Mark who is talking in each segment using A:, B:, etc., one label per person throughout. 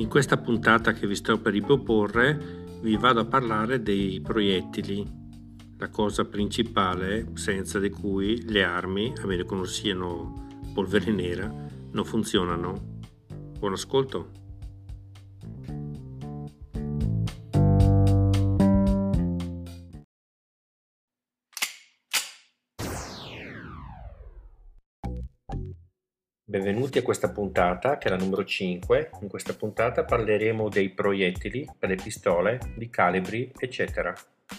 A: In questa puntata che vi sto per riproporre vi vado a parlare dei proiettili, la cosa principale senza di cui le armi, a meno che non siano polvere nera, non funzionano. Buon ascolto! Benvenuti a questa puntata, che è la numero 5. In questa puntata parleremo dei proiettili per le pistole, di calibri, eccetera.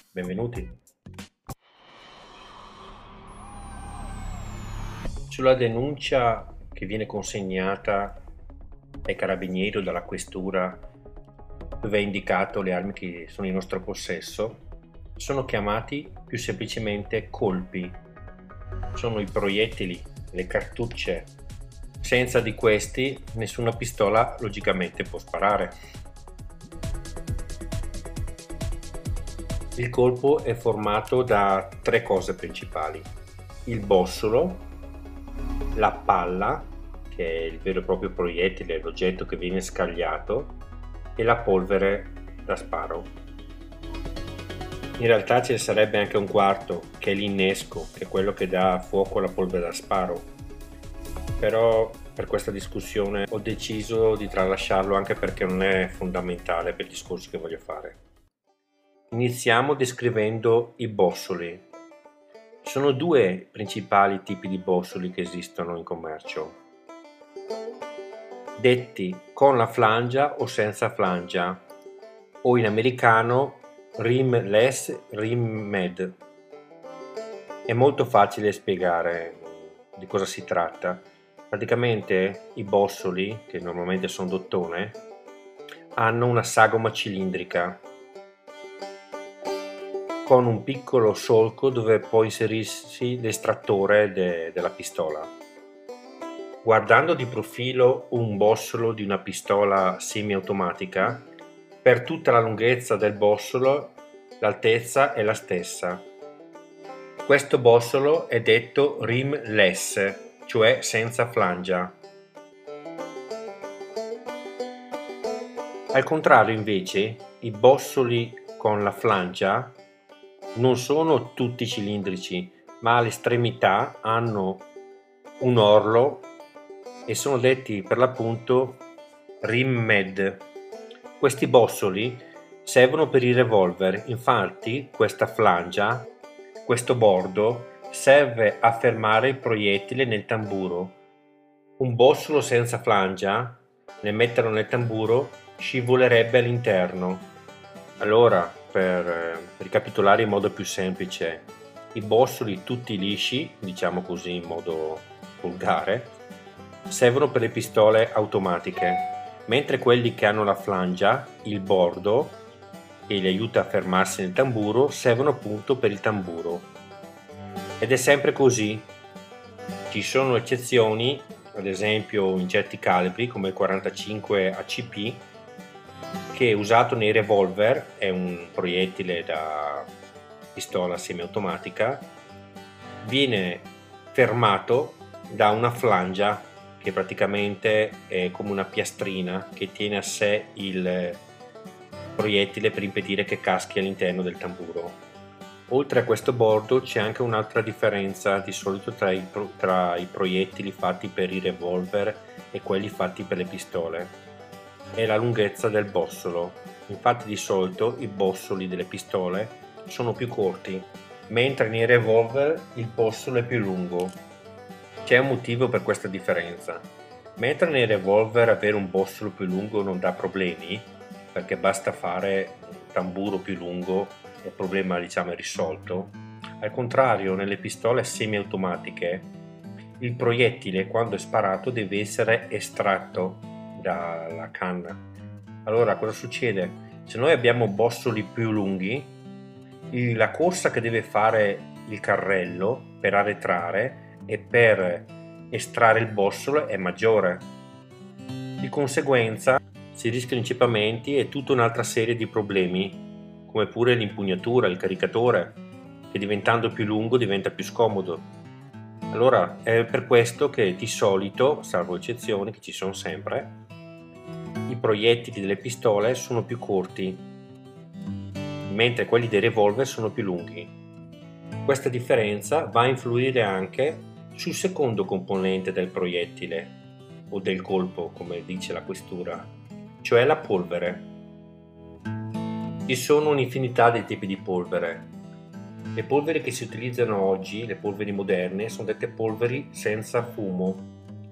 A: Benvenuti. Sulla denuncia che viene consegnata ai carabinieri o dalla questura dove è indicato le armi che sono in nostro possesso, sono chiamati più semplicemente colpi. Sono i proiettili, le cartucce senza di questi nessuna pistola logicamente può sparare. Il colpo è formato da tre cose principali. Il bossolo, la palla, che è il vero e proprio proiettile, l'oggetto che viene scagliato, e la polvere da sparo. In realtà ce ne sarebbe anche un quarto, che è l'innesco, che è quello che dà fuoco alla polvere da sparo però per questa discussione ho deciso di tralasciarlo anche perché non è fondamentale per il discorso che voglio fare. Iniziamo descrivendo i bossoli. Sono due principali tipi di bossoli che esistono in commercio. Detti con la flangia o senza flangia, o in americano rimless, rimmed. È molto facile spiegare di cosa si tratta Praticamente i bossoli, che normalmente sono d'ottone, hanno una sagoma cilindrica con un piccolo solco dove può inserirsi l'estrattore de- della pistola. Guardando di profilo un bossolo di una pistola semiautomatica, per tutta la lunghezza del bossolo l'altezza è la stessa. Questo bossolo è detto rimless cioè senza flangia. Al contrario invece i bossoli con la flangia non sono tutti cilindrici ma all'estremità hanno un orlo e sono detti per l'appunto rimmed. Questi bossoli servono per i revolver, infatti questa flangia, questo bordo serve a fermare il proiettile nel tamburo. Un bossolo senza flangia, nel metterlo nel tamburo, scivolerebbe all'interno. Allora, per eh, ricapitolare in modo più semplice, i bossoli tutti lisci, diciamo così in modo vulgare, servono per le pistole automatiche, mentre quelli che hanno la flangia, il bordo, che li aiuta a fermarsi nel tamburo, servono appunto per il tamburo. Ed è sempre così. Ci sono eccezioni, ad esempio in certi calibri come il 45 ACP, che usato nei revolver è un proiettile da pistola semiautomatica, viene fermato da una flangia che praticamente è come una piastrina che tiene a sé il proiettile per impedire che caschi all'interno del tamburo. Oltre a questo bordo c'è anche un'altra differenza di solito tra i, pro- tra i proiettili fatti per i revolver e quelli fatti per le pistole. È la lunghezza del bossolo. Infatti di solito i bossoli delle pistole sono più corti, mentre nei revolver il bossolo è più lungo. C'è un motivo per questa differenza. Mentre nei revolver avere un bossolo più lungo non dà problemi, perché basta fare un tamburo più lungo il problema diciamo è risolto. Al contrario, nelle pistole semiautomatiche il proiettile quando è sparato deve essere estratto dalla canna. Allora cosa succede? Se noi abbiamo bossoli più lunghi, la corsa che deve fare il carrello per arretrare e per estrarre il bossolo è maggiore. Di conseguenza si rischiano inceppamenti e tutta un'altra serie di problemi come pure l'impugnatura, il caricatore, che diventando più lungo diventa più scomodo. Allora è per questo che di solito, salvo eccezioni che ci sono sempre, i proiettili delle pistole sono più corti, mentre quelli dei revolver sono più lunghi. Questa differenza va a influire anche sul secondo componente del proiettile o del colpo, come dice la questura, cioè la polvere. Ci sono un'infinità di tipi di polvere. Le polveri che si utilizzano oggi, le polveri moderne, sono dette polveri senza fumo,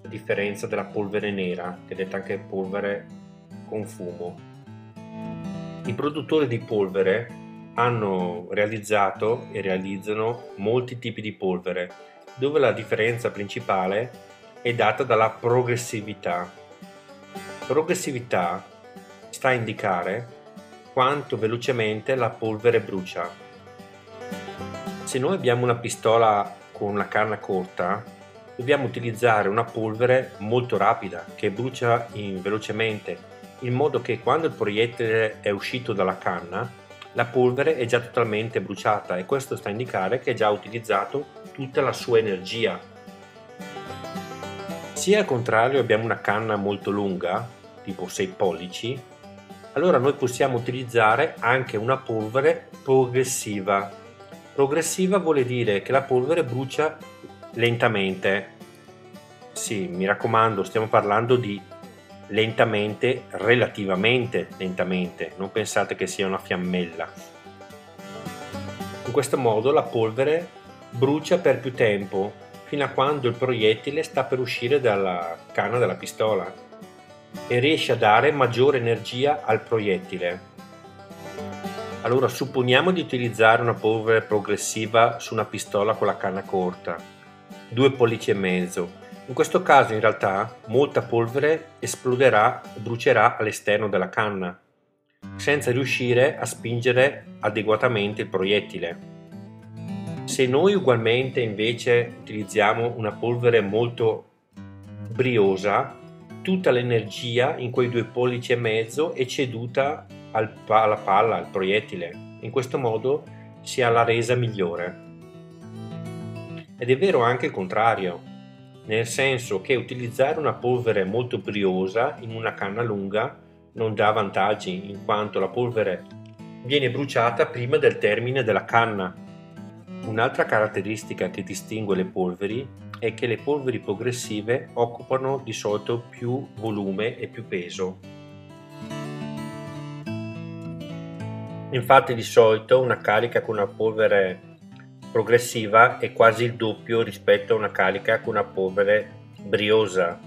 A: a differenza della polvere nera, che è detta anche polvere con fumo. I produttori di polvere hanno realizzato e realizzano molti tipi di polvere, dove la differenza principale è data dalla progressività. Progressività sta a indicare quanto velocemente la polvere brucia. Se noi abbiamo una pistola con una canna corta, dobbiamo utilizzare una polvere molto rapida che brucia velocemente, in modo che quando il proiettile è uscito dalla canna, la polvere è già totalmente bruciata e questo sta a indicare che ha già utilizzato tutta la sua energia. Se al contrario abbiamo una canna molto lunga, tipo 6 pollici, allora noi possiamo utilizzare anche una polvere progressiva. Progressiva vuol dire che la polvere brucia lentamente. Sì, mi raccomando, stiamo parlando di lentamente, relativamente lentamente, non pensate che sia una fiammella. In questo modo la polvere brucia per più tempo, fino a quando il proiettile sta per uscire dalla canna della pistola e riesce a dare maggiore energia al proiettile. Allora supponiamo di utilizzare una polvere progressiva su una pistola con la canna corta, 2 pollici e mezzo. In questo caso in realtà molta polvere esploderà e brucerà all'esterno della canna, senza riuscire a spingere adeguatamente il proiettile. Se noi ugualmente invece utilizziamo una polvere molto briosa, tutta l'energia in quei due pollici e mezzo è ceduta al, alla palla, al proiettile. In questo modo si ha la resa migliore. Ed è vero anche il contrario, nel senso che utilizzare una polvere molto briosa in una canna lunga non dà vantaggi, in quanto la polvere viene bruciata prima del termine della canna. Un'altra caratteristica che distingue le polveri è che le polveri progressive occupano di solito più volume e più peso. Infatti di solito una carica con una polvere progressiva è quasi il doppio rispetto a una carica con una polvere briosa.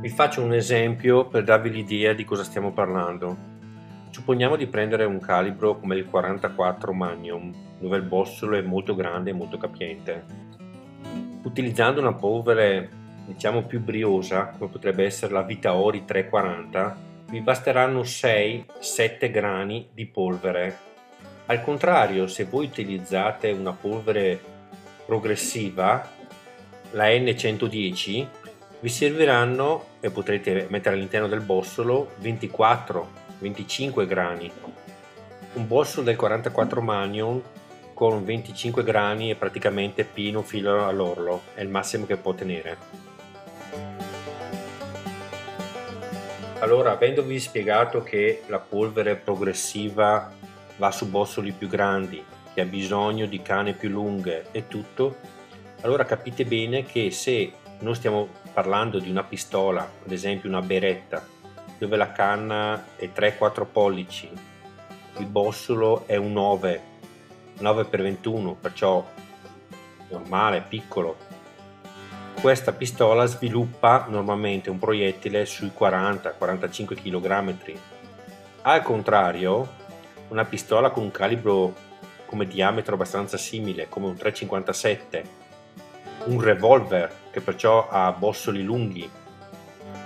A: Vi faccio un esempio per darvi l'idea di cosa stiamo parlando. Supponiamo di prendere un calibro come il 44 Magnum, dove il bossolo è molto grande e molto capiente utilizzando una polvere diciamo più briosa come potrebbe essere la Vitaori 340 vi basteranno 6-7 grani di polvere. Al contrario se voi utilizzate una polvere progressiva la N110 vi serviranno e potrete mettere all'interno del bossolo 24-25 grani. Un bossolo del 44 Magnum con 25 grani e praticamente pieno filo all'orlo, è il massimo che può tenere. Allora, avendovi spiegato che la polvere progressiva va su bossoli più grandi, che ha bisogno di canne più lunghe e tutto, allora capite bene che se non stiamo parlando di una pistola, ad esempio una beretta, dove la canna è 3-4 pollici, il bossolo è un 9 9x21, perciò normale, piccolo. Questa pistola sviluppa normalmente un proiettile sui 40-45 kg. Al contrario, una pistola con un calibro come diametro abbastanza simile, come un 357, un revolver che perciò ha bossoli lunghi,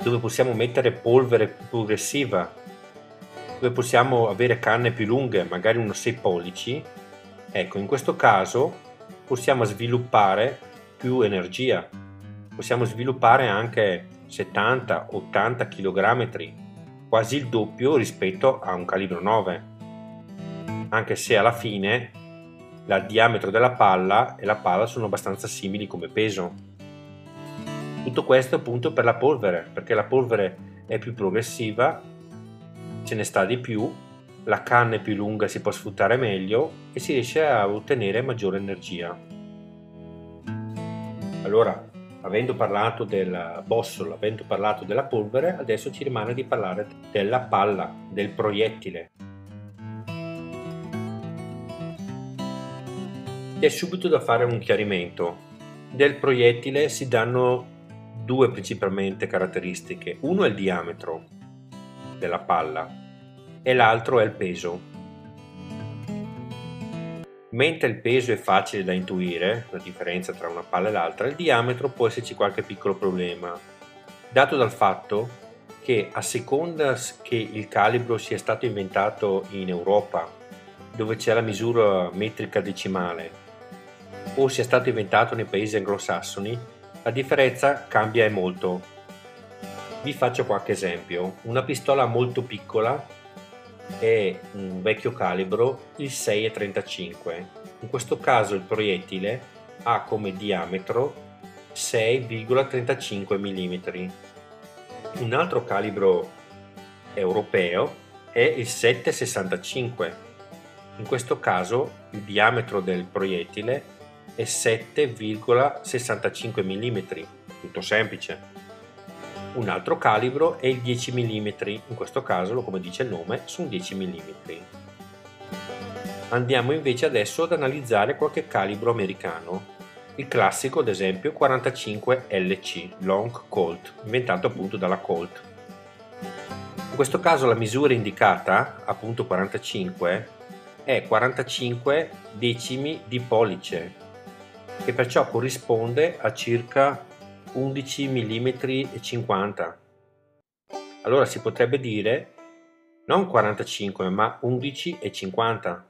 A: dove possiamo mettere polvere più progressiva, dove possiamo avere canne più lunghe, magari uno 6 pollici, Ecco, in questo caso possiamo sviluppare più energia, possiamo sviluppare anche 70-80 kg, quasi il doppio rispetto a un calibro 9, anche se alla fine il diametro della palla e la palla sono abbastanza simili come peso. Tutto questo appunto per la polvere, perché la polvere è più progressiva, ce ne sta di più, la canna è più lunga, si può sfruttare meglio e si riesce a ottenere maggiore energia. Allora, avendo parlato del bossolo, avendo parlato della polvere, adesso ci rimane di parlare della palla, del proiettile. C'è subito da fare un chiarimento. Del proiettile si danno due principalmente caratteristiche. Uno è il diametro della palla e l'altro è il peso. Mentre il peso è facile da intuire, la differenza tra una palla e l'altra, il diametro può esserci qualche piccolo problema, dato dal fatto che a seconda che il calibro sia stato inventato in Europa, dove c'è la misura metrica decimale, o sia stato inventato nei paesi anglosassoni, la differenza cambia e molto. Vi faccio qualche esempio. Una pistola molto piccola è un vecchio calibro il 6,35. In questo caso il proiettile ha come diametro 6,35 mm. Un altro calibro europeo è il 7,65. In questo caso il diametro del proiettile è 7,65 mm, tutto semplice. Un altro calibro è il 10 mm, in questo caso, come dice il nome, sono 10 mm. Andiamo invece adesso ad analizzare qualche calibro americano. Il classico, ad esempio, 45 LC, Long Colt, inventato appunto dalla Colt. In questo caso la misura indicata, appunto 45, è 45 decimi di pollice, che perciò corrisponde a circa 11 mm e 50 allora si potrebbe dire non 45 ma 11 e 50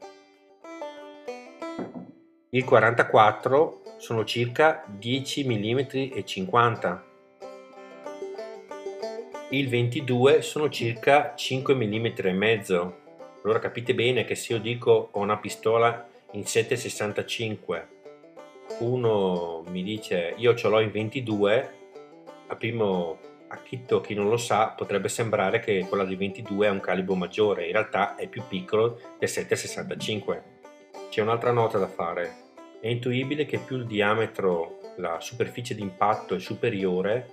A: il 44 sono circa 10 mm e 50 il 22 sono circa 5 mm e mezzo. Allora capite bene che se io dico ho una pistola in 765 uno mi dice io ce l'ho in 22, a primo acchitto chi non lo sa potrebbe sembrare che quella di 22 è un calibro maggiore, in realtà è più piccolo del 765. C'è un'altra nota da fare, è intuibile che più il diametro, la superficie di impatto è superiore,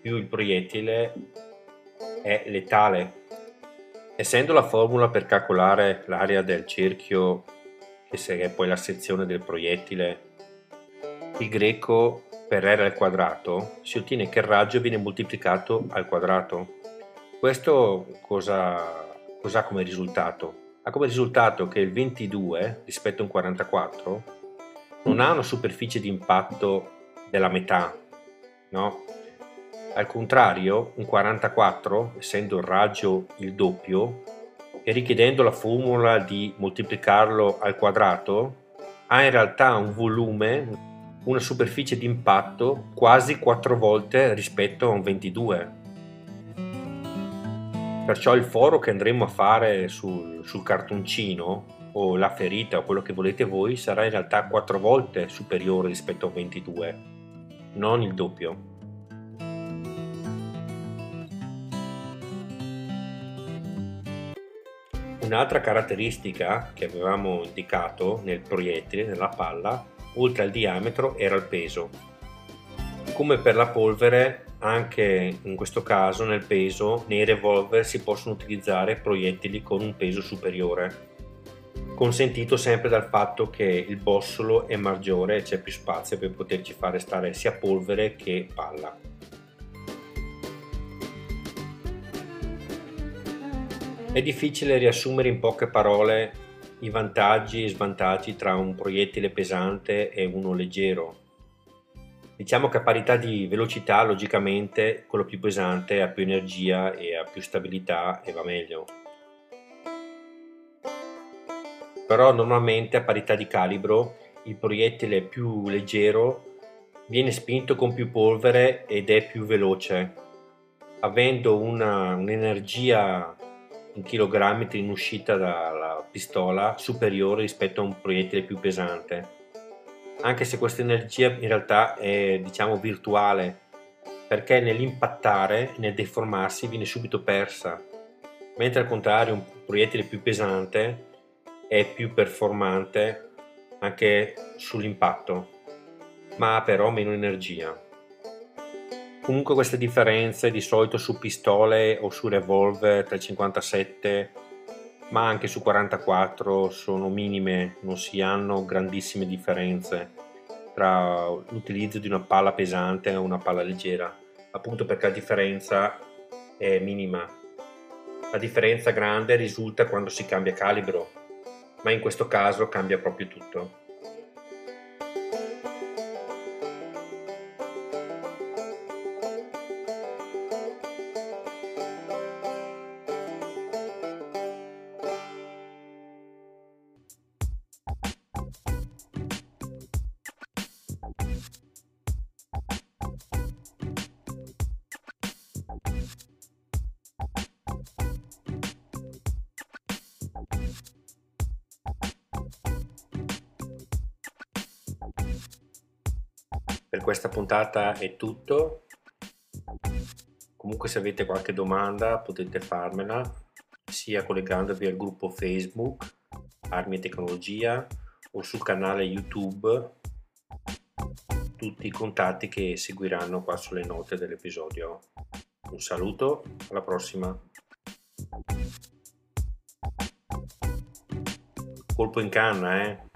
A: più il proiettile è letale. Essendo la formula per calcolare l'area del cerchio, che è poi la sezione del proiettile, il greco per r al quadrato si ottiene che il raggio viene moltiplicato al quadrato. Questo cosa, cosa ha come risultato? Ha come risultato che il 22 rispetto a un 44 non ha una superficie di impatto della metà, no? Al contrario, un 44, essendo il raggio il doppio, e richiedendo la formula di moltiplicarlo al quadrato, ha in realtà un volume una superficie di impatto quasi 4 volte rispetto a un 22. Perciò il foro che andremo a fare sul, sul cartoncino o la ferita o quello che volete voi sarà in realtà 4 volte superiore rispetto a un 22, non il doppio. Un'altra caratteristica che avevamo indicato nel proiettile, nella palla, oltre al diametro era il peso. Come per la polvere, anche in questo caso nel peso nei revolver si possono utilizzare proiettili con un peso superiore, consentito sempre dal fatto che il bossolo è maggiore e c'è più spazio per poterci fare stare sia polvere che palla. È difficile riassumere in poche parole i vantaggi e svantaggi tra un proiettile pesante e uno leggero. Diciamo che a parità di velocità, logicamente, quello più pesante ha più energia e ha più stabilità e va meglio. Però normalmente a parità di calibro il proiettile più leggero viene spinto con più polvere ed è più veloce, avendo una, un'energia in chilogrammi in uscita dalla pistola superiore rispetto a un proiettile più pesante. Anche se questa energia in realtà è diciamo virtuale, perché nell'impattare, nel deformarsi, viene subito persa, mentre al contrario un proiettile più pesante è più performante anche sull'impatto, ma ha però meno energia. Comunque queste differenze di solito su pistole o su revolver 357 ma anche su 44 sono minime, non si hanno grandissime differenze tra l'utilizzo di una palla pesante e una palla leggera, appunto perché la differenza è minima. La differenza grande risulta quando si cambia calibro, ma in questo caso cambia proprio tutto. Per questa puntata è tutto. Comunque se avete qualche domanda potete farmela sia collegandovi al gruppo Facebook Armi e Tecnologia o sul canale YouTube tutti i contatti che seguiranno qua sulle note dell'episodio. Un saluto, alla prossima. Colpo in canna, eh?